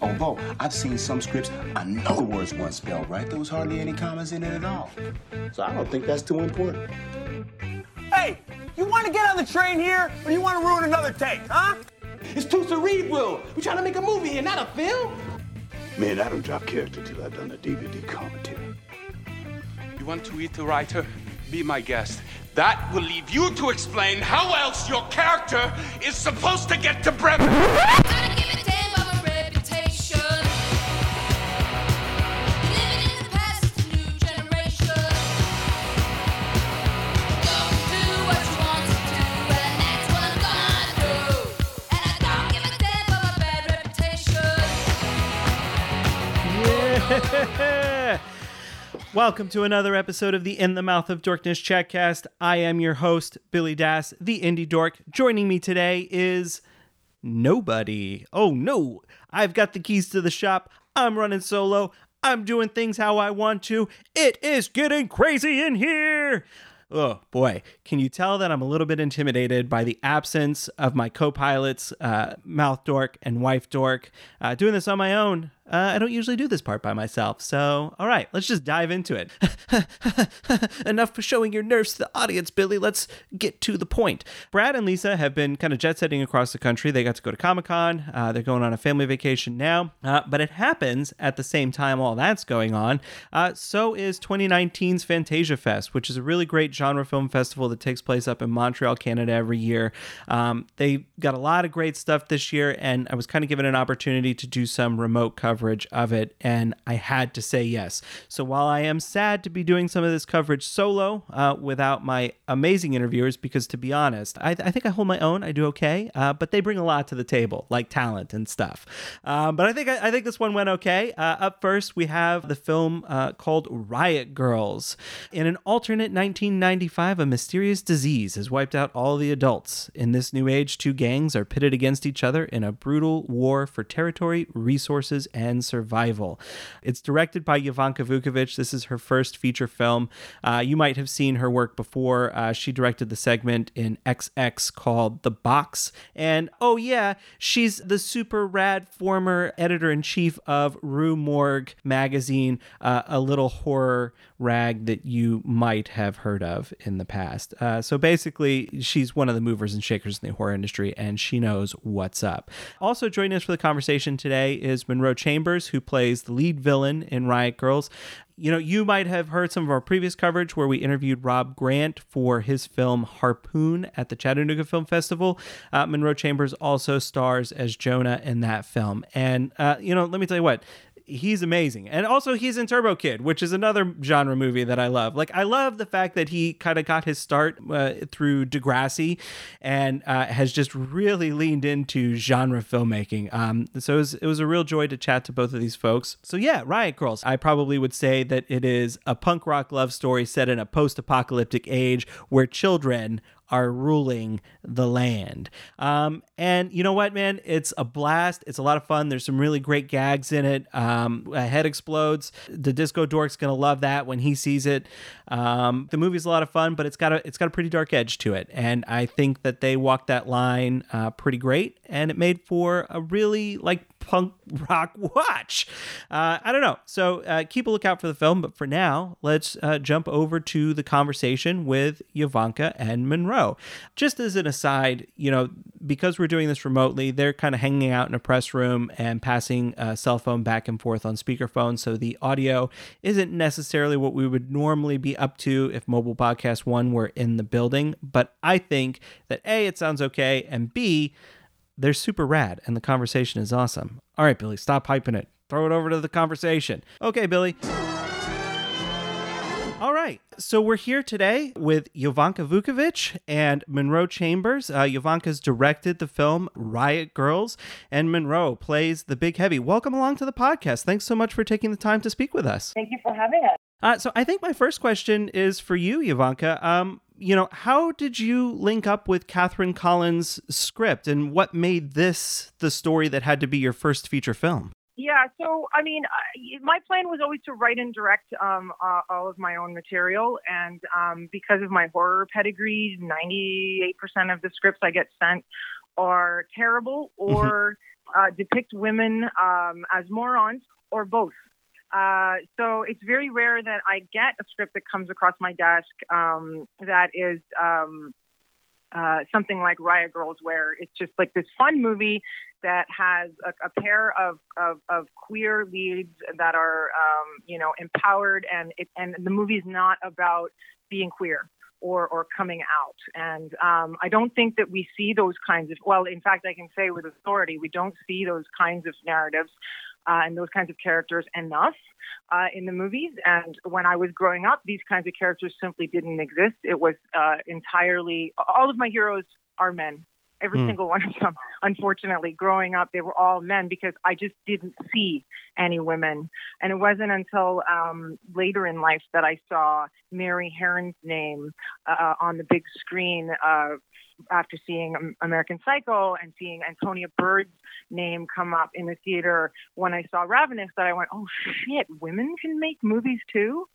Although I've seen some scripts, I know the words weren't spelled right. There was hardly any commas in it at all. So I don't think that's too important. Hey, you want to get on the train here, or you want to ruin another take, huh? It's too cerebral. We're trying to make a movie here, not a film. Man, I don't drop character till I've done a DVD commentary. You want to eat the writer? Be my guest. That will leave you to explain how else your character is supposed to get to Bremen. Welcome to another episode of the In the Mouth of Dorkness Chatcast. I am your host, Billy Dass, the indie dork. Joining me today is nobody. Oh no, I've got the keys to the shop. I'm running solo. I'm doing things how I want to. It is getting crazy in here. Oh boy, can you tell that I'm a little bit intimidated by the absence of my co pilots, uh, Mouth Dork and Wife Dork? Uh, doing this on my own, uh, I don't usually do this part by myself. So, all right, let's just dive into it. Enough for showing your nerves to the audience, Billy. Let's get to the point. Brad and Lisa have been kind of jet setting across the country. They got to go to Comic Con. Uh, they're going on a family vacation now. Uh, but it happens at the same time all that's going on. Uh, so is 2019's Fantasia Fest, which is a really great genre film festival that takes place up in Montreal, Canada every year. Um, they got a lot of great stuff this year, and I was kind of given an opportunity to do some remote coverage coverage of it, and I had to say yes. So while I am sad to be doing some of this coverage solo uh, without my amazing interviewers, because to be honest, I, I think I hold my own. I do okay, uh, but they bring a lot to the table, like talent and stuff. Um, but I think I, I, think this one went okay. Uh, up first, we have the film uh, called Riot Girls. In an alternate 1995, a mysterious disease has wiped out all the adults. In this new age, two gangs are pitted against each other in a brutal war for territory, resources, and and survival. It's directed by Jovanka Vuckovic. This is her first feature film. Uh, you might have seen her work before. Uh, she directed the segment in XX called The Box. And oh, yeah, she's the super rad former editor in chief of Rue Morgue magazine, uh, a little horror rag that you might have heard of in the past. Uh, so basically, she's one of the movers and shakers in the horror industry, and she knows what's up. Also joining us for the conversation today is Munro Chambers, who plays the lead villain in Riot Girls you know, you might have heard some of our previous coverage where we interviewed Rob Grant for his film Harpoon at the Chattanooga Film Festival. Uh, Munro Chambers also stars as Jonah in that film. And, uh, you know, let me tell you what, he's amazing. And also he's in Turbo Kid, which is another genre movie that I love. Like I love the fact that he kind of got his start uh, through Degrassi and uh, has just really leaned into genre filmmaking. Um, so it was, it was a real joy to chat to both of these folks. So yeah, Riot Girls. I probably would say that it is a punk rock love story set in a post-apocalyptic age where children are ruling the land. Um, and you know what, man? It's a blast. It's a lot of fun. There's some really great gags in it. Um, a head explodes. The disco dork's gonna love that when he sees it. Um, the movie's a lot of fun, but it's got a it's got a pretty dark edge to it, and I think that they walked that line uh, pretty great, and it made for a really like punk rock watch. Uh, I don't know. So uh, keep a lookout for the film. But for now, let's uh, jump over to the conversation with Jovanka and Munro. Just as an aside, you know, because we're doing this remotely, they're kind of hanging out in a press room and passing a cell phone back and forth on speakerphone. So the audio isn't necessarily what we would normally be up to if Mobile Podcast One were in the building. But I think that A, it sounds okay, and B, they're super rad and the conversation is awesome. All right, Billy, stop hyping it. Throw it over to the conversation. Okay, Billy. All right. So we're here today with Jovanka Vuckovic and Munro Chambers. Uh, Jovanka's directed the film Riot Girls, and Munro plays the big heavy. Welcome along to the podcast. Thanks so much for taking the time to speak with us. Thank you for having us. Uh, so I think my first question is for you, Jovanka. Um, you know, how did you link up with Katherine Collins' script and what made this the story that had to be your first feature film? Yeah, so I mean, my plan was always to write and direct um, uh, all of my own material, and um, because of my horror pedigree, ninety-eight percent of the scripts I get sent are terrible or uh, depict women um, as morons or both. Uh, so it's very rare that I get a script that comes across my desk um, that is um, uh, something like Riot Girls, where it's just like this fun movie that has a, a pair of, of, of queer leads that are, um, you know, empowered, and it, and the not about being queer or or coming out. And um, I don't think that we see those kinds of. Well, in fact, I can say with authority, we don't see those kinds of narratives uh, and those kinds of characters enough uh, in the movies. And when I was growing up, these kinds of characters simply didn't exist. It was uh, entirely all of my heroes are men. Every Hmm. single one of them. Unfortunately, growing up, they were all men because I just didn't see any women. And it wasn't until um, later in life that I saw Mary Harron's name uh, on the big screen uh, after seeing American Psycho and seeing Antonia Bird's name come up in the theater when I saw Ravenous that I went, oh shit, women can make movies too?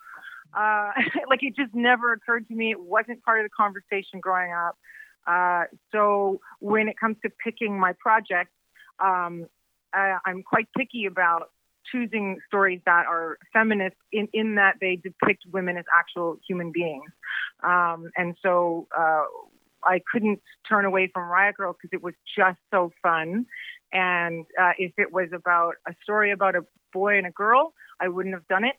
Uh, like it just never occurred to me. It wasn't part of the conversation growing up. Uh, so when it comes to picking my projects, um, I, I'm quite picky about choosing stories that are feminist in, in that they depict women as actual human beings. Um, and so uh, I couldn't turn away from Riot Girl because it was just so fun. And uh, if it was about a story about a boy and a girl, I wouldn't have done it.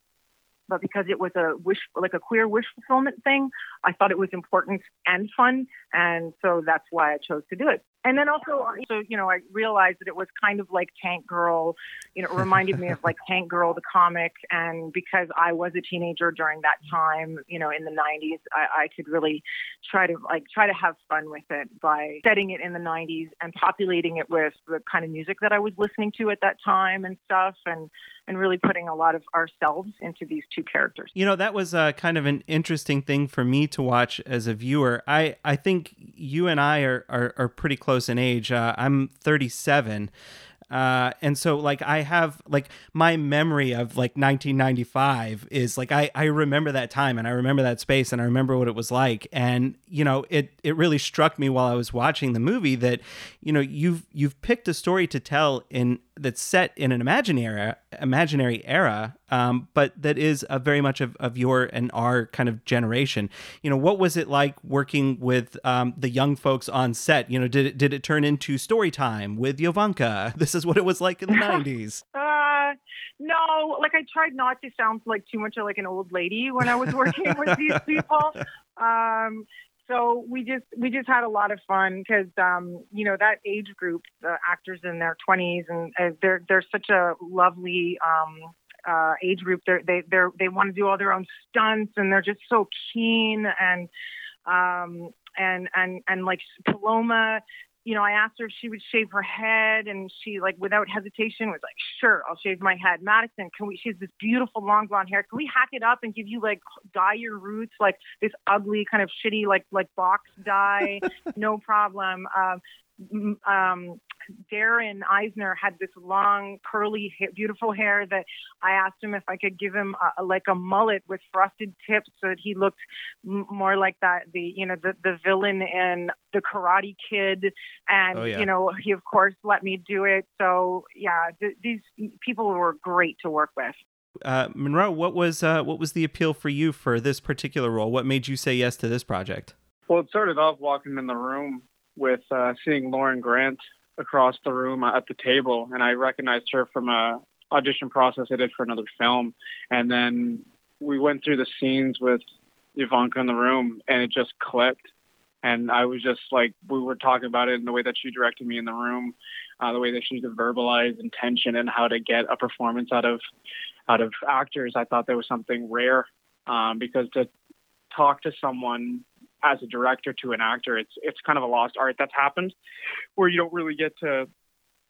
But because it was a wish, like a queer wish fulfillment thing, I thought it was important and fun, and so that's why I chose to do it. And then also, so you know, I realized that it was kind of like Tank Girl. You know, it reminded me of like Tank Girl, the comic. And because I was a teenager during that time, you know, in the '90s, I, I could really try to like try to have fun with it by setting it in the '90s and populating it with the kind of music that I was listening to at that time and stuff, and and really putting a lot of ourselves into these two characters. You know, that was uh, kind of an interesting thing for me to watch as a viewer. I, I think you and I are, are, are pretty close in age. Uh, I'm 37. Uh, and so like I have like my memory of like 1995 is like I, I remember that time and I remember that space and I remember what it was like and you know it it really struck me while I was watching the movie that you know you've you've picked a story to tell in that's set in an imaginary imaginary era um, but that is a very much of, of your and our kind of generation. You know what was it like working with um, the young folks on set? You know did it did it turn into story time with Jovanka? This is what it was like in the 90s Uh, no, like I tried not to sound like too much of like an old lady when I was working with these people. Um, so we just we just had a lot of fun because um, you know that age group, the actors in their 20s, and uh, they're they're such a lovely um, uh, age group. They're, they they're they want to do all their own stunts, and they're just so keen and um, and and and like Paloma you know, I asked her if she would shave her head, and she, like, without hesitation, was like, "Sure, I'll shave my head." Madison, can we? She has this beautiful long blonde hair. Can we hack it up and give you like dye your roots like this ugly kind of shitty like like box dye? no problem. Um, um, Darren Eisner had this long, curly, beautiful hair that I asked him if I could give him a, like a mullet with frosted tips so that he looked m- more like that, the, you know, the, the villain in The Karate Kid. And, Oh, yeah. you know, he, of course, let me do it. So, yeah, th- these people were great to work with. uh, Munro what was uh, what was the appeal for you for this particular role what made you say yes to this project Well, it started off walking in the room with uh, seeing Lauren Grant across the room at the table, and I recognized her from a audition process I did for another film. And then we went through the scenes with Jovanka in the room, and it just clicked. And I was just like, we were talking about it in the way that she directed me in the room, uh, the way that she could verbalize intention and how to get a performance out of out of actors. I thought there was something rare um, because to talk to someone as a director to an actor, it's it's kind of a lost art that's happened, where you don't really get to.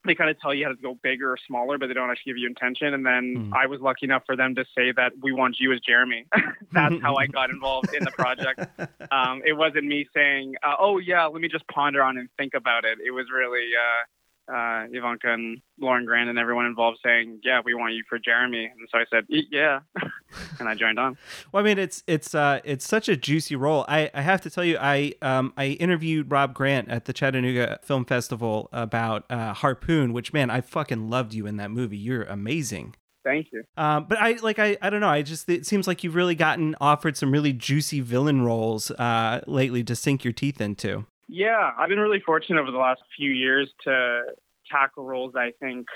They kind of tell you how to go bigger or smaller, but they don't actually give you intention. And then Hmm. I was lucky enough for them to say that we want you as Jeremy. that's how I got involved in the project. Um, it wasn't me saying, uh, "Oh yeah, let me just ponder on and think about it." It was really, uh, uh, Jovanka and Lauren Grant and everyone involved saying, "Yeah, we want you for Jeremy." And so I said, "Y- "Yeah," and I joined on. Well, I mean, it's it's uh it's such a juicy role. I, I have to tell you, I um I interviewed Rob Grant at the Chattanooga Film Festival about uh, Harpoon, which man, I fucking loved you in that movie. You're amazing. Thank you. Um, but I like I I don't know. I just it seems like you've really gotten offered some really juicy villain roles uh lately to sink your teeth into. Yeah, I've been really fortunate over the last few years to tackle roles I think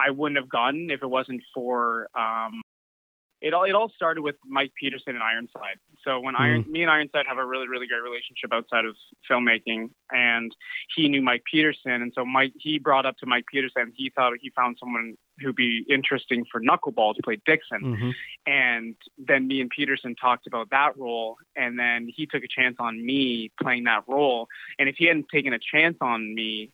I wouldn't have gotten if it wasn't for um, it all. It all started with Mike Peterson and Ironside. So when Iron, me and Ironside have a really, really great relationship outside of filmmaking, and he knew Mike Peterson, and so Mike he brought up to Mike Peterson. He thought he found someone who'd be interesting for Knuckleball to play Dixon. Mm-hmm. And then me and Peterson talked about that role, and then he took a chance on me playing that role. And if he hadn't taken a chance on me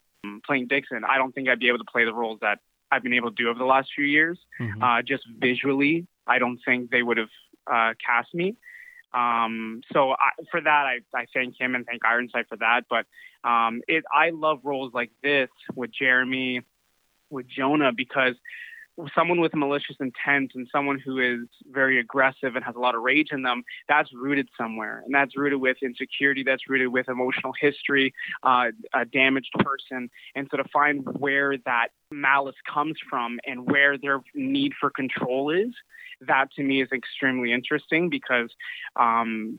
playing Dixon, I don't think I'd be able to play the roles that I've been able to do over the last few years. Mhm. Uh, just visually, I don't think they would have uh, cast me. Um, so I, for that, I, I thank him and thank Ironside for that. But um, it, I love roles like this with Jeremy, with Jonah, because someone with malicious intent and someone who is very aggressive and has a lot of rage in them, that's rooted somewhere. And that's rooted with insecurity, that's rooted with emotional history, uh, a damaged person. And so to find where that malice comes from and where their need for control is, that to me is extremely interesting because um,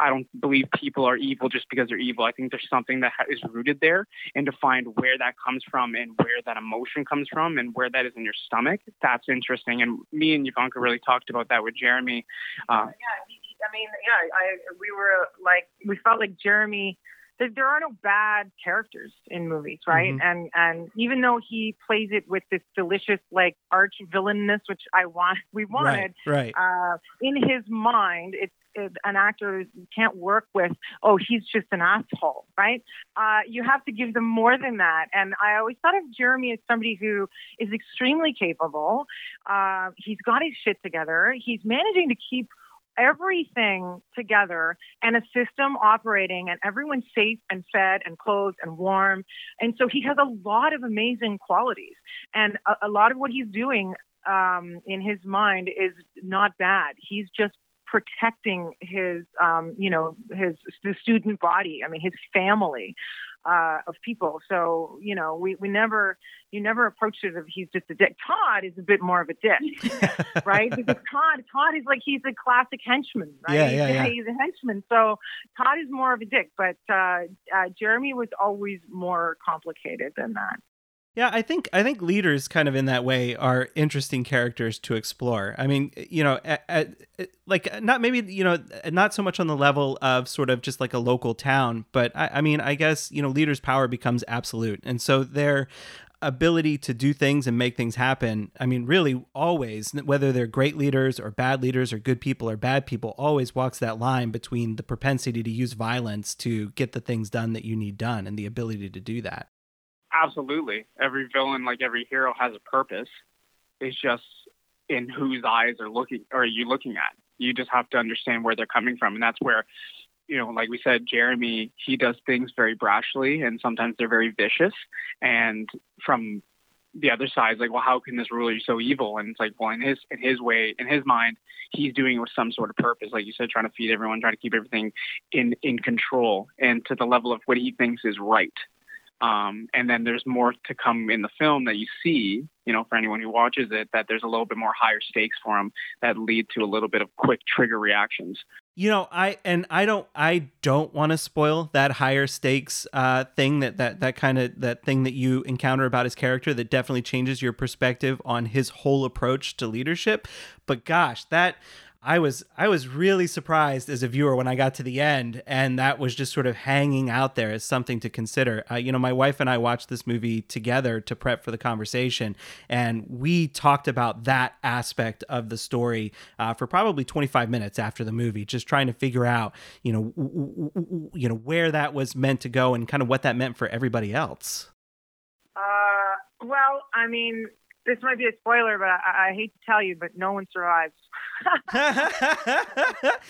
I don't believe people are evil just because they're evil. I think there's something that is rooted there, and to find where that comes from and where that emotion comes from and where that is in your stomach, that's interesting. And me and Jovanka really talked about that with Jeremy. Uh, yeah, I mean, yeah, I we were like we felt like Jeremy. There, there are no bad characters in movies, right? Mhm. And and even though he plays it with this delicious like arch villainess, which I want, we wanted, Right, right. uh, in his mind, it's, it, an actor can't work with, oh, he's just an asshole, right? Uh, you have to give them more than that. And I always thought of Jeremy as somebody who is extremely capable. Uh, he's got his shit together. He's managing to keep everything together and a system operating and everyone's safe and fed and clothed and warm. And so he has a lot of amazing qualities. And a, a lot of what he's doing um, in his mind is not bad. He's just protecting his, um, you know, his the student body. I mean, his family uh, of people. So you know, we we never you never approach it as he's just a dick. Todd is a bit more of a dick, right? Because Todd Todd is like he's a classic henchman, right? Yeah, yeah, yeah. He's a henchman. So Todd is more of a dick, but uh, uh, Jeremy was always more complicated than that. Yeah, I think I think leaders kind of in that way are interesting characters to explore. I mean, you know, at, at, like not maybe you know not so much on the level of sort of just like a local town, but I, I mean, I guess you know, leaders' power becomes absolute, and so their ability to do things and make things happen. I mean, really, always, whether they're great leaders or bad leaders or good people or bad people, always walks that line between the propensity to use violence to get the things done that you need done and the ability to do that. Absolutely, every villain, like every hero, has a purpose. It's just in whose eyes are looking are you looking at. You just have to understand where they're coming from, and that's where you know, like we said, Jeremy, he does things very brashly and sometimes they're very vicious. And from the other side, it's like, well, how can this ruler be so evil? And it's like, well, in his in his way, in his mind, he's doing it with some sort of purpose, like you said, trying to feed everyone, trying to keep everything in in control and to the level of what he thinks is right. Um, and then there's more to come in the film that you see, you know, for anyone who watches it, that there's a little bit more higher stakes for him that lead to a little bit of quick trigger reactions. You know, I and I don't I don't want to spoil that higher stakes uh thing that that that kind of that thing that you encounter about his character that definitely changes your perspective on his whole approach to leadership. But gosh, that I was I was really surprised as a viewer when I got to the end, and that was just sort of hanging out there as something to consider. Uh, you know, my wife and I watched this movie together to prep for the conversation, and we talked about that aspect of the story uh, for probably 25 minutes after the movie, just trying to figure out, you know, w- w- you know where that was meant to go and kind of what that meant for everybody else. Uh, well, I mean, this might be a spoiler, but I, I hate to tell you, but no one survives.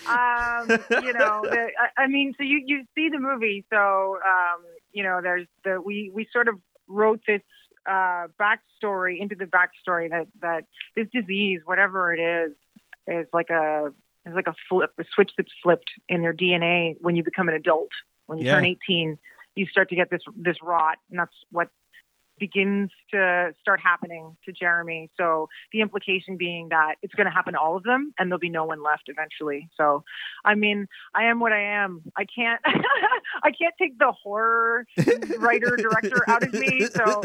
um, you know, the, I, I mean, so you you see the movie, so um, you know, there's the we we sort of wrote this uh, backstory into the backstory that that this disease, whatever it is, is like a is like a flip, a switch that's flipped in your DNA when you become an adult. When you Yeah. turn 18, you start to get this this rot, and that's what begins to start happening to Jeremy. So the implication being that it's going to happen to all of them, and there'll be no one left eventually. So, I mean, I am what I am. I can't, I can't take the horror writer director out of me. So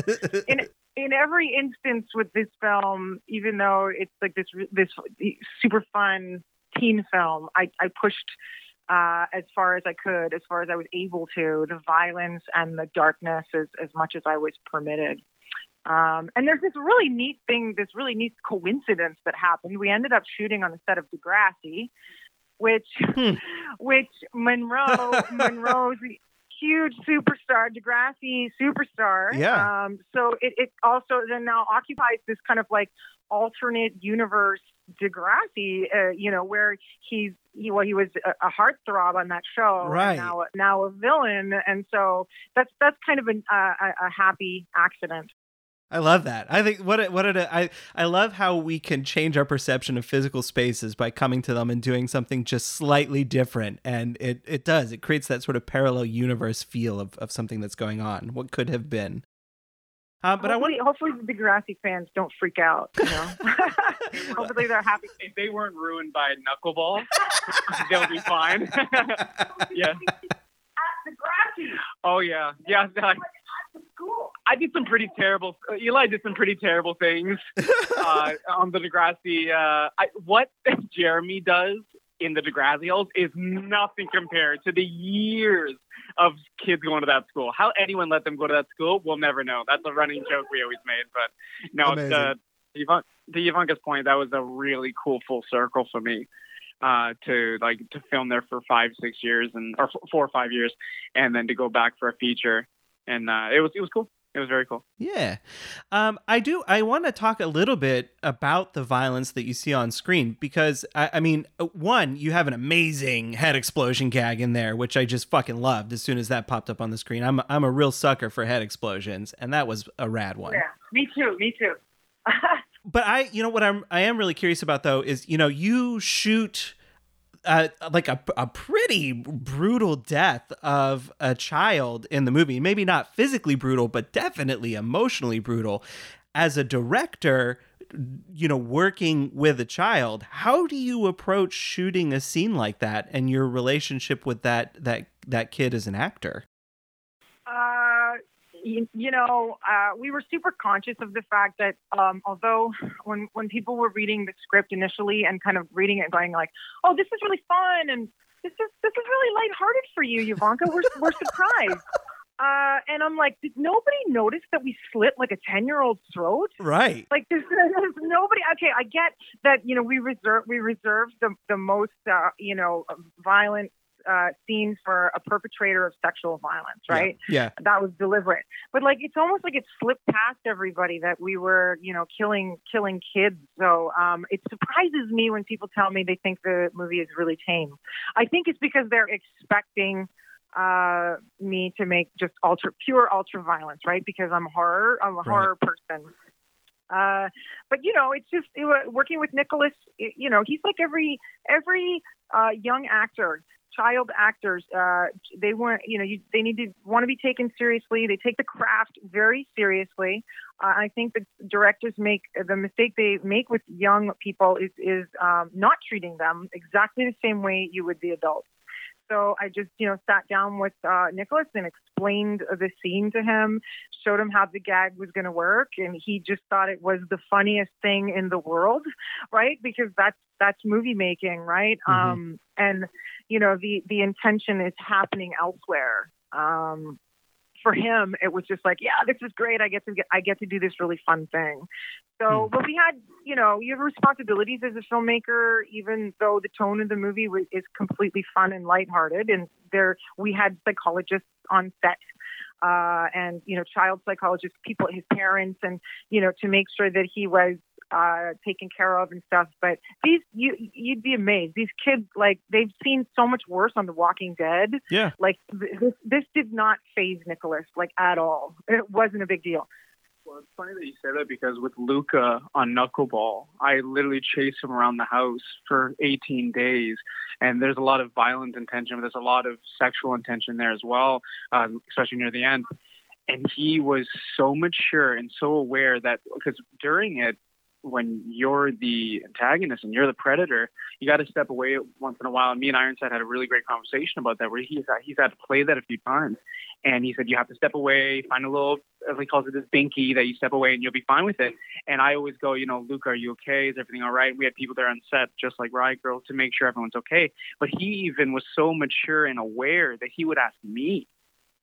in in every instance with this film, even though it's like this this super fun teen film, I I pushed uh, as far as I could, as far as I was able to, the violence and the darkness as as much as I was permitted. Um, and there's this really neat thing, this really neat coincidence that happened. We ended up shooting on the set of Degrassi, which which Munro Munro's huge superstar, Degrassi superstar. Yeah. Um, so it, it also then now occupies this kind of like alternate universe Degrassi, uh, you know, where he's he well he was a, a heartthrob on that show, Right. now now a villain, and so that's that's kind of an, uh, a, a happy accident. I love that. I think what it, what it, I I love how we can change our perception of physical spaces by coming to them and doing something just slightly different, and it it does. It creates that sort of parallel universe feel of of something that's going on. What could have been. Uh, but I want hopefully, hopefully the Degrassi fans don't freak out. You know, hopefully they're happy. If they weren't ruined by a knuckleball, they'll be fine. yeah. At Degrassi. Oh yeah, yeah. I, I did some pretty terrible. Uh, Eli did some pretty terrible things uh, on the Degrassi. Uh, I, what Jeremy does in the Degrassi is nothing compared to the years of kids going to that school. How anyone let them go to that school, we'll never know. That's a running joke we always made. But no, the, the Ivan- to Jovanka's point, that was a really cool full circle for me uh, to like to film there for five, six years, and or f- four or five years, and then to go back for a feature, and uh, it was it was cool. It was very cool. Yeah. Um, I do. I want to talk a little bit about the violence that you see on screen because, I, I mean, uh, one, you have an amazing head explosion gag in there, which I just fucking loved as soon as that popped up on the screen. I'm, I'm a real sucker for head explosions, and that was a rad one. Yeah, me too. Me too. But I, you know, what I'm, I am really curious about though is, you know, you shoot uh, like a, a pretty brutal death of a child in the movie. Maybe not physically brutal, but definitely emotionally brutal. As a director, you know, working with a child, how do you approach shooting a scene like that and your relationship with that that that kid as an actor? Uh, you, you know, uh, we were super conscious of the fact that um, although when when people were reading the script initially and kind of reading it and going like, "Oh, this is really fun," and this is this is really lighthearted for you, Jovanka. We're we're surprised. Uh, and I'm like, did nobody notice that we slit like a ten year old's throat? Right. Like there's, there's nobody. Okay, I get that. You know, we reserve we reserve the the most uh, you know violent uh, scenes for a perpetrator of sexual violence, right? Yeah. That was deliberate. But like, it's almost like it slipped past everybody that we were, you know, killing killing kids. So um, it surprises me when people tell me they think the movie is really tame. I think it's because they're expecting uh, me to make just ultra pure ultra violence, right? Because I'm horror, I'm a Right. horror person. Uh, but you know, it's just it, working with Nicholas. it- you know, he's like every every uh, young actor, child actors. Uh, they want you know you, they need to want to be taken seriously. They take the craft very seriously. Uh, I think the directors make the mistake they make with young people is is um, not treating them exactly the same way you would the adults. So I just, you know, sat down with uh, Nicholas and explained the scene to him, showed him how the gag was going to work, and he just thought it was the funniest thing in the world, right? Because that's that's movie making, right? Mhm. Um, and you know, the the intention is happening elsewhere. Um, for him, it was just like, yeah, this is great. I get to get, I get to do this really fun thing. So, but we had, you know, you have responsibilities as a filmmaker, even though the tone of the movie was, is completely fun and lighthearted. And there, we had psychologists on set, uh, and you know, child psychologists, people, his parents, and you know, to make sure that he was uh, taken care of and stuff. But these, you you'd be amazed. These kids, like they've seen so much worse on The Walking Dead. Yeah. Like th- this, this did not phase Nicholas like at all. It wasn't a big deal. Well, it's funny that you say that because with Luca on Knuckleball, I literally chased him around the house for 18 days, and there's a lot of violent intention. But there's a lot of sexual intention there as well, um, especially near the end. And he was so mature and so aware that because during it, when you're the antagonist and you're the predator, you got to step away once in a while. And me and Ironside had a really great conversation about that, where he's he's had to play that a few times, and he said you have to step away, find a little, as he calls it, this binky that you step away and you'll be fine with it. And I always go, you know, Luke, are you okay? Is everything all right? We had people there on set, just like Riot Girl, to make sure everyone's okay. But he even was so mature and aware that he would ask me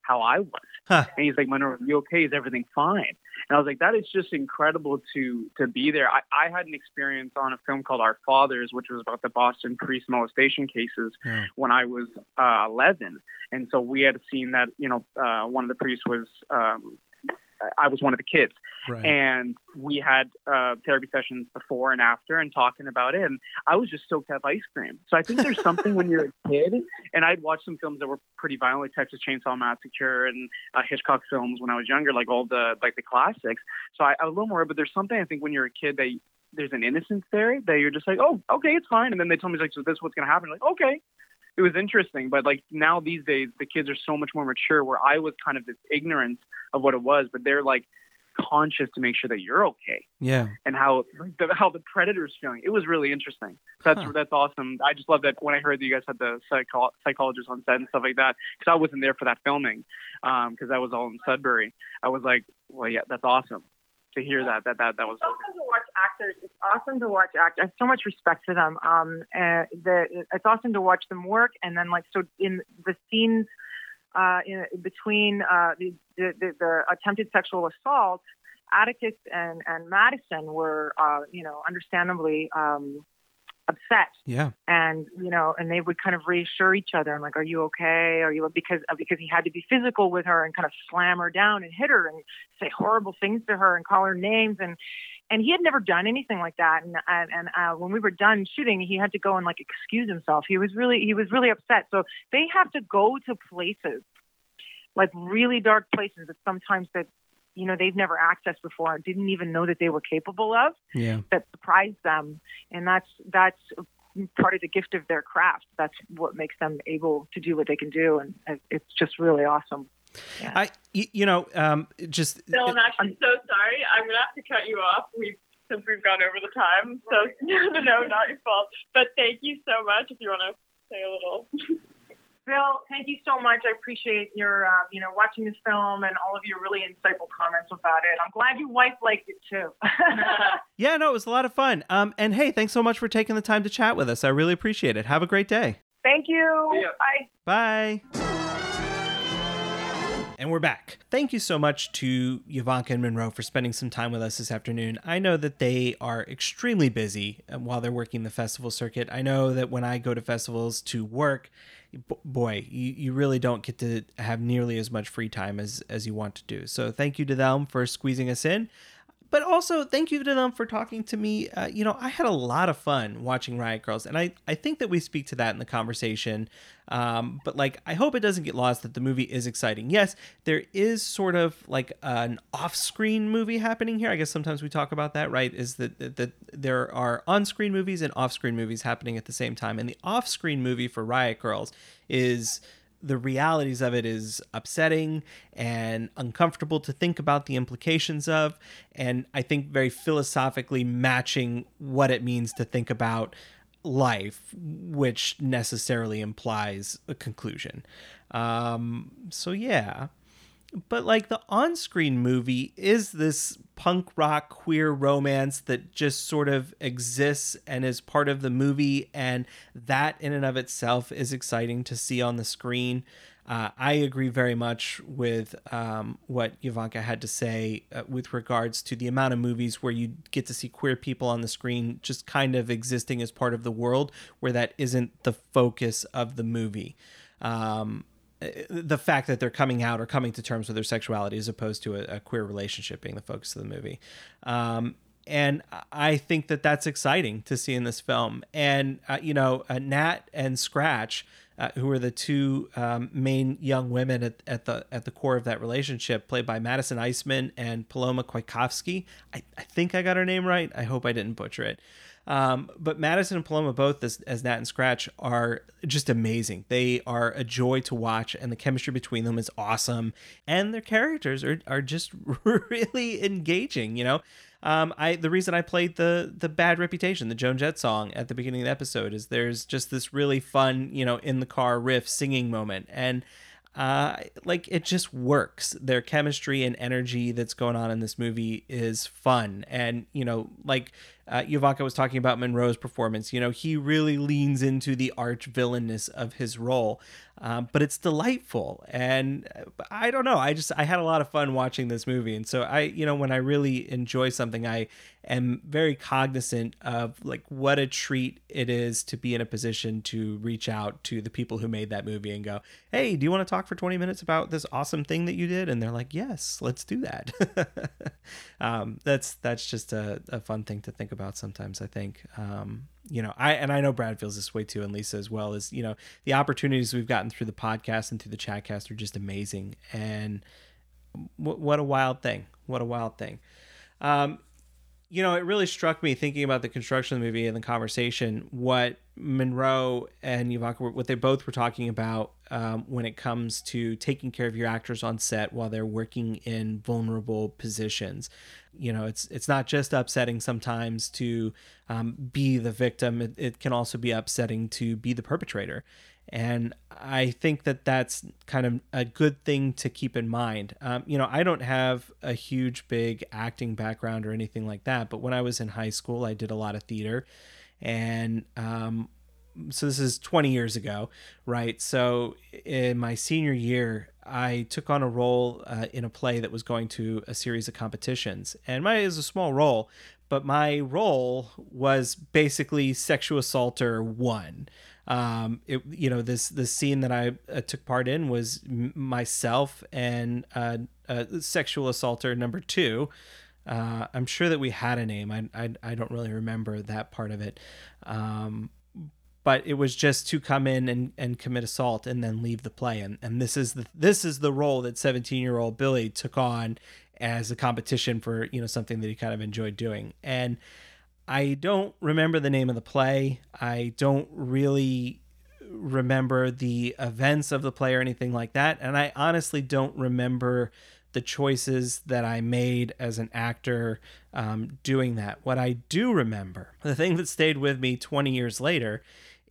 how I was. Huh. And he's like, Munro, are you okay? Is everything fine? And I was like, that is just incredible to to be there. I, I had an experience on a film called Our Fathers, which was about the Boston priest molestation cases Yeah. when I was uh, 11. And so we had seen that, you know, uh, one of the priests was, um, I was one of the kids. Right. And we had uh, therapy sessions before and after and talking about it. And I was just stoked to have ice cream. So I think there's something when you're a kid, and I'd watched some films that were pretty violent, like Texas Chainsaw Massacre and uh, Hitchcock films when I was younger, like all the like the classics. So I, I was a little more, but there's something I think when you're a kid that there's an innocence there that you're just like, oh, okay, it's fine. And then they told me like, so this is what's gonna happen. Like, okay. It was interesting, but like now these days, the kids are so much more mature. Where I was kind of this ignorance of what it was, but they're like conscious to make sure that you're okay yeah. and how the, how the predator's feeling. It was really interesting. That's Huh. that's awesome. I just love that when I heard that you guys had the psycho- psychologist on set and stuff like that because I wasn't there for that filming um, because that was all in Sudbury. I was like, well, yeah, that's awesome to hear that. That that that was. It's awesome to watch actors. It's awesome to watch actors. I have so much respect for them. Um, uh, the it's awesome to watch them work, and then like so in the scenes uh, in, between uh, the, the, the the attempted sexual assault, Atticus and and Madison were uh, you know understandably um, upset. Yeah. and you know and they would kind of reassure each other and like are you okay? Are you because because he had to be physical with her and kind of slam her down and hit her and say horrible things to her and call her names. And and he had never done anything like that. And and, and uh, when we were done shooting he had to go and like excuse himself. He was really he was really upset. So they have to go to places like really dark places that sometimes that you know they've never accessed before didn't even know that they were capable of Yeah. that surprised them and that's that's part of the gift of their craft that's what makes them able to do what they can do and it's just really awesome I, y- you know, um, just Bill, I'm actually so sorry. I'm gonna have to cut you off. We since we've gone over the time. So no, no, not your fault. But thank you so much. If you want to say a little. Bill, thank you so much. I appreciate your, uh, you know, watching this film and all of your really insightful comments about it. I'm glad your wife liked it too. yeah, no, it was a lot of fun. Um, and hey, thanks so much for taking the time to chat with us. I really appreciate it. Have a great day. thank you. Bye. Bye. And we're back. Thank you so much to Jovanka and Munro for spending some time with us this afternoon. I know that they are extremely busy uh, while they're working the festival circuit. I know that when I go to festivals to work, b- boy, you, you really don't get to have nearly as much free time as, as you want to do. So thank you to them for squeezing us in but also thank you to them for talking to me. Uh, you know, I had a lot of fun watching Riot Girls, and I, I think that we speak to that in the conversation. Um, but like, I hope it doesn't get lost that the movie is exciting. Yes, there is sort of like an off-screen movie happening here. I guess sometimes we talk about that, right? Is that that, that there are on-screen movies and off-screen movies happening at the same time, and the off-screen movie for Riot Girls is the realities of it is upsetting and uncomfortable to think about the implications of and i think very philosophically matching what it means to think about life which necessarily implies a conclusion. Um, so yeah but like the on-screen movie is this punk rock queer romance that just sort of exists and is part of the movie and that in and of itself is exciting to see on the screen uh, I agree very much with um, what Jovanka had to say uh, with regards to the amount of movies where you get to see queer people on the screen just kind of existing as part of the world where that isn't the focus of the movie. Um, the fact that they're coming out or coming to terms with their sexuality as opposed to a, a queer relationship being the focus of the movie. Um, and I think that that's exciting to see in this film. And uh, you know, uh, Nat and Scratch, uh, who are the two um, main young women at, at the at the core of that relationship, played by Madison Iseman and Paloma Kwiatkowski. I, I think I got her name right. I hope I didn't butcher it. Um, but Madison and Paloma, both as, as Nat and Scratch, are just amazing. They are a joy to watch, and the chemistry between them is awesome. And their characters are, are just really engaging, you know? Um, I the reason I played the the bad reputation, the Joan Jett song at the beginning of the episode is there's just this really fun, you know, in the car riff singing moment. And uh, like it just works. Their chemistry and energy that's going on in this movie is fun, and you know, like uh, Jovanka was talking about Munro's performance. You know, he really leans into the arch villainness of his role, um, but it's delightful. And uh, I don't know, I just I had a lot of fun watching this movie, and so I, you know, when I really enjoy something, I am very cognizant of like what a treat it is to be in a position to reach out to the people who made that movie and go, "Hey, do you want to talk for 20 minutes about this awesome thing that you did?" And they're like, "Yes, let's do that." um, that's that's just a, a, fun thing to think about sometimes. I think, um, you know, I and I know Brad feels this way too, and Lisa as well. Is you know the opportunities we've gotten through the podcast and through the chatcast are just amazing, and w- what a wild thing! What a wild thing! Um, you know, it really struck me thinking about the construction of the movie and the conversation what Munro and Jovanka, what they both were talking about um, when it comes to taking care of your actors on set while they're working in vulnerable positions. You know, it's it's not just upsetting sometimes to um, be the victim; it, it can also be upsetting to be the perpetrator. And I think that that's kind of a good thing to keep in mind. Um, you know, I don't have a huge, big acting background or anything like that, but when I was in high school, I did a lot of theater. And um, so this is 20 years ago, right? So in my senior year, I took on a role uh, in a play that was going to a series of competitions. And my is a small role, but my role was basically sexual assaulter one um it you know this the scene that i uh, took part in was myself and uh, uh, sexual assaulter number two uh i'm sure that we had a name i i, I don't really remember that part of it um but it was just to come in and, and commit assault and then leave the play and, and this is the this is the role that 17 year old billy took on as a competition for you know something that he kind of enjoyed doing and I don't remember the name of the play. I don't really remember the events of the play or anything like that. And I honestly don't remember the choices that I made as an actor um, doing that. What I do remember, the thing that stayed with me 20 years later,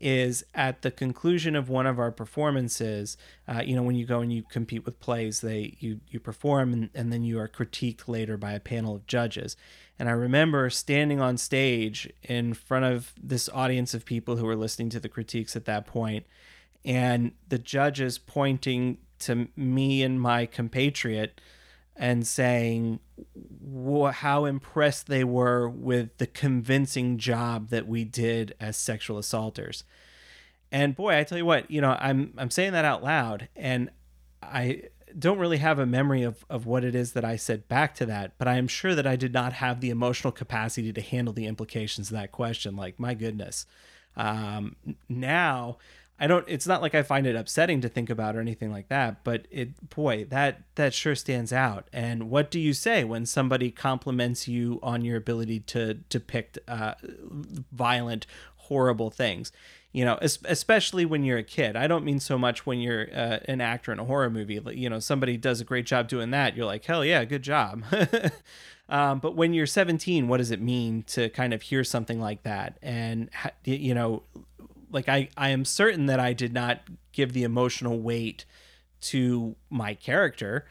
is at the conclusion of one of our performances uh, you know when you go and you compete with plays they you you perform and, and then you are critiqued later by a panel of judges and i remember standing on stage in front of this audience of people who were listening to the critiques at that point and the judges pointing to me and my compatriot and saying how impressed they were with the convincing job that we did as sexual assaulters. And boy, I tell you what, you know, I'm I'm saying that out loud and I don't really have a memory of, of what it is that I said back to that, but I am sure that I did not have the emotional capacity to handle the implications of that question. Like, my goodness. Um, now I don't it's not like I find it upsetting to think about or anything like that, but it boy, that that sure stands out. And what do you say when somebody compliments you on your ability to depict uh, violent, horrible things? You know, especially when you're a kid. I don't mean so much when you're uh, an actor in a horror movie. You know, somebody does a great job doing that. You're like, hell yeah, good job. Um, but when you're 17, what does it mean to kind of hear something like that? And, you know, like I, I am certain that I did not give the emotional weight to my character.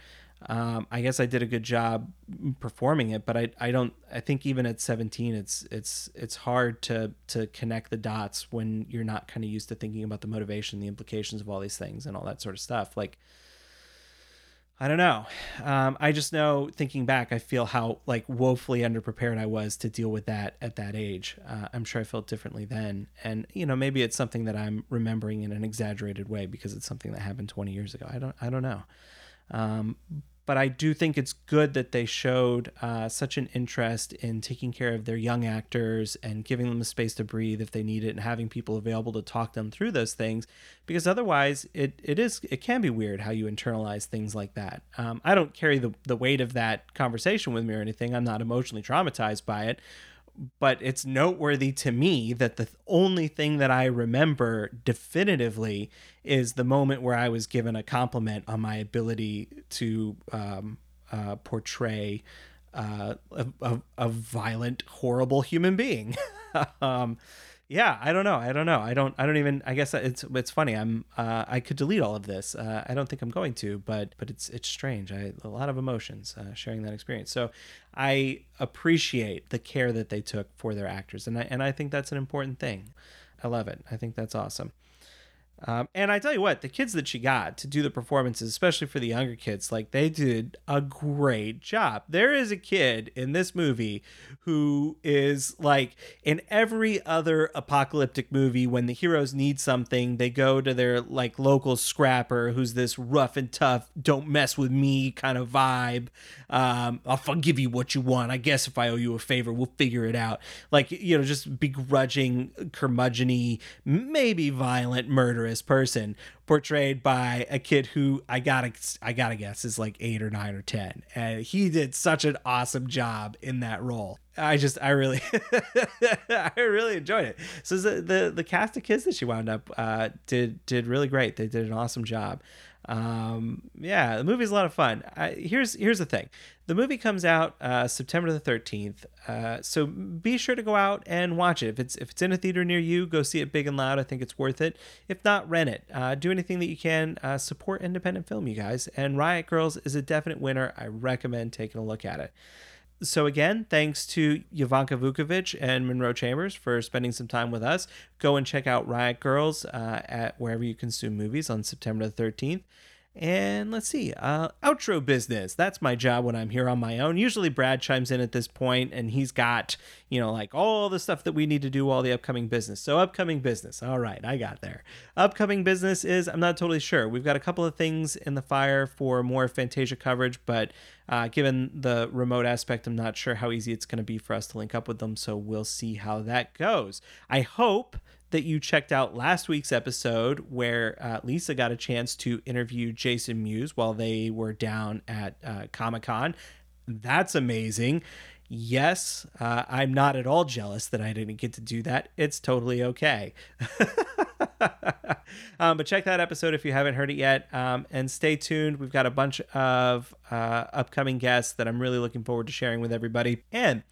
Um, I guess I did a good job performing it, but I, I don't I think even at 17 it's it's it's hard to to connect the dots when you're not kind of used to thinking about the motivation, the implications of all these things and all that sort of stuff. Like I don't know. Um, I just know thinking back, I feel how like woefully underprepared I was to deal with that at that age. Uh, I'm sure I felt differently then, and you know maybe it's something that I'm remembering in an exaggerated way because it's something that happened 20 years ago. I don't I don't know. Um, but I do think it's good that they showed uh, such an interest in taking care of their young actors and giving them the space to breathe if they need it and having people available to talk them through those things because otherwise it, it is it can be weird how you internalize things like that. Um, i don't carry the, the weight of that conversation with me or anything. I'm not emotionally traumatized by it but it's noteworthy to me that the only thing that I remember definitively is the moment where I was given a compliment on my ability to um, uh, portray uh, a, a, a, violent, horrible human being. um, yeah, I don't know. I don't know. I don't. I don't even. I guess it's it's funny. I'm. Uh, I could delete all of this. Uh, I don't think I'm going to, but but it's it's strange. I a lot of emotions uh, sharing that experience. So I appreciate the care that they took for their actors, and I and I think that's an important thing. I love it. I think that's awesome. Um, and I tell you what, the kids that she got to do the performances, especially for the younger kids, like they did a great job. There is a kid in this movie who is like in every other apocalyptic movie, when the heroes need something, they go to their like local scrapper who's this rough and tough, don't mess with me kind of vibe. Um, I'll forgive you what you want. I guess if I owe you a favor, we'll figure it out. Like, you know, just begrudging, curmudgeony, maybe violent, murderous person portrayed by a kid who I gotta I gotta guess is like eight or nine or ten, and he did such an awesome job in that role. I just I really I really enjoyed it. So the, the the cast of kids that she wound up uh, did did really great. They did an awesome job um, yeah, the movie's a lot of fun. I, here's here's the thing: the movie comes out uh, September the thirteenth, uh, so be sure to go out and watch it. If it's if it's in a theater near you, go see it big and loud. I think it's worth it. If not, rent it. Uh, do anything that you can. Uh, support independent film, you guys. And Riot Girls is a definite winner. I recommend taking a look at it. So again, thanks to Jovanka Vuckovic and Munro Chambers for spending some time with us. Go and check out Riot Girls uh, at wherever you consume movies on September the 13th. And let's see, uh, outro business. That's my job when I'm here on my own. Usually Brad chimes in at this point and he's got, you know, like all the stuff that we need to do, all the upcoming business. So, upcoming business. All right, I got there. Upcoming business is, I'm not totally sure. We've got a couple of things in the fire for more Fantasia coverage, but uh, given the remote aspect, I'm not sure how easy it's going to be for us to link up with them. So, we'll see how that goes. I hope that you checked out last week's episode where uh, Lisa got a chance to interview Jason Mewes while they were down at uh, Comic Con. That's amazing. Yes, uh, I'm not at all jealous that I didn't get to do that. It's totally okay. um, but check that episode if you haven't heard it yet. Um, and stay tuned. We've got a bunch of uh, upcoming guests that I'm really looking forward to sharing with everybody. And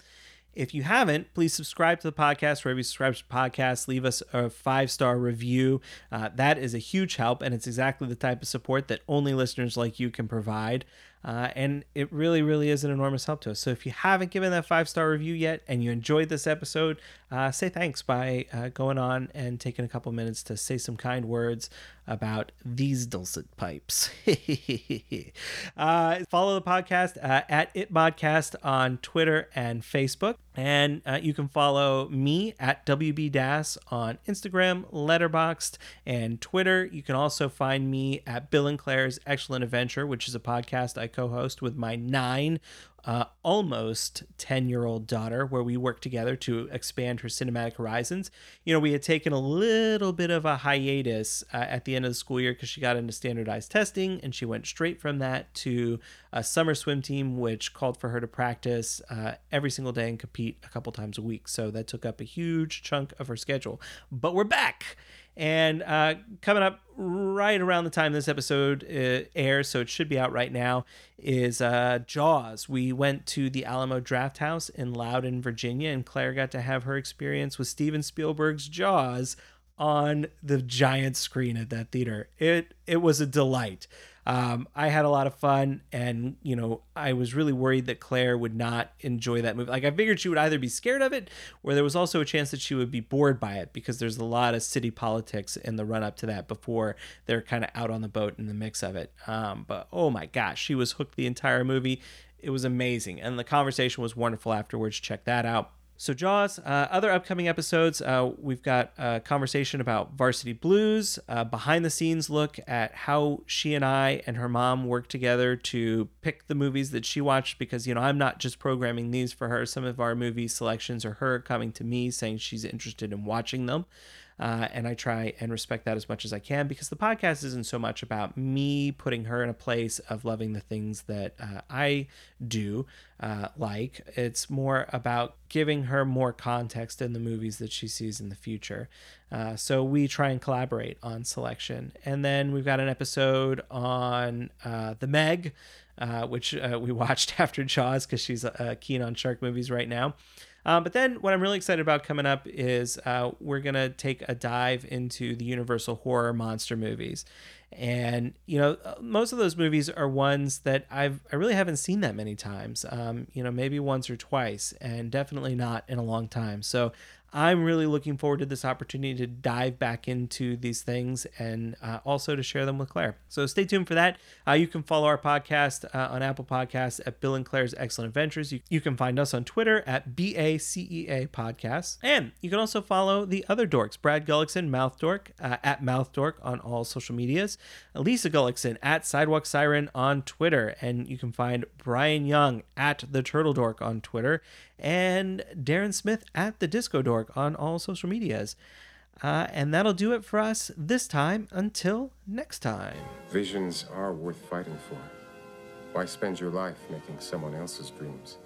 if you haven't, please subscribe to the podcast wherever you subscribe to podcasts. Leave us a five star review. Uh, that is a huge help, and it's exactly the type of support that only listeners like you can provide. Uh, and it really, really is an enormous help to us. So if you haven't given that five star review yet and you enjoyed this episode, uh, say thanks by uh, going on and taking a couple minutes to say some kind words about these dulcet pipes. uh, follow the podcast uh, at It Podcast on Twitter and Facebook. And uh, you can follow me at WB Dass on Instagram, Letterboxd, and Twitter. You can also find me at Bill and Claire's Excellent Adventure, which is a podcast I co host with my nine uh, almost 10 year old daughter, where we worked together to expand her cinematic horizons. You know, we had taken a little bit of a hiatus uh, at the end of the school year because she got into standardized testing and she went straight from that to a summer swim team, which called for her to practice uh, every single day and compete a couple times a week. So that took up a huge chunk of her schedule. But we're back. And uh, coming up right around the time this episode uh, airs, so it should be out right now, is uh, Jaws. We went to the Alamo Drafthouse in Loudoun, Virginia, and Claire got to have her experience with Steven Spielberg's Jaws on the giant screen at that theater. It it was a delight. Um, I had a lot of fun, and you know, I was really worried that Claire would not enjoy that movie. Like, I figured she would either be scared of it, or there was also a chance that she would be bored by it because there's a lot of city politics in the run up to that before they're kind of out on the boat in the mix of it. Um, but oh my gosh, she was hooked the entire movie. It was amazing, and the conversation was wonderful afterwards. Check that out. So, Jaws, uh, other upcoming episodes, uh, we've got a conversation about Varsity Blues, a behind the scenes look at how she and I and her mom work together to pick the movies that she watched because, you know, I'm not just programming these for her. Some of our movie selections are her coming to me saying she's interested in watching them. Uh, and I try and respect that as much as I can because the podcast isn't so much about me putting her in a place of loving the things that uh, I do uh, like. It's more about giving her more context in the movies that she sees in the future. Uh, so we try and collaborate on selection. And then we've got an episode on uh, The Meg. Uh, which we watched after Jaws because she's keen on shark movies right now. Um, but then what I'm really excited about coming up is uh, we're going to take a dive into the Universal horror monster movies. And, you know, uh, most of those movies are ones that I've, I really haven't seen that many times, um, you know, maybe once or twice, and definitely not in a long time. So I'm really looking forward to this opportunity to dive back into these things and uh, also to share them with Claire. So stay tuned for that. Uh, you can follow our podcast uh, on Apple Podcasts at Bill and Claire's Excellent Adventures. You, you can find us on Twitter at BACEA Podcasts. And you can also follow the other dorks, Brad Gullickson, Mouth Dork, uh, at Mouth Dork on all social medias, Lisa Gullickson at Sidewalk Siren on Twitter. And you can find Brian Young at The Turtle Dork on Twitter and Darren Smith at the Disco Dork on all social medias. Uh, and that'll do it for us this time. Until next time. Visions are worth fighting for. Why spend your life making someone else's dreams?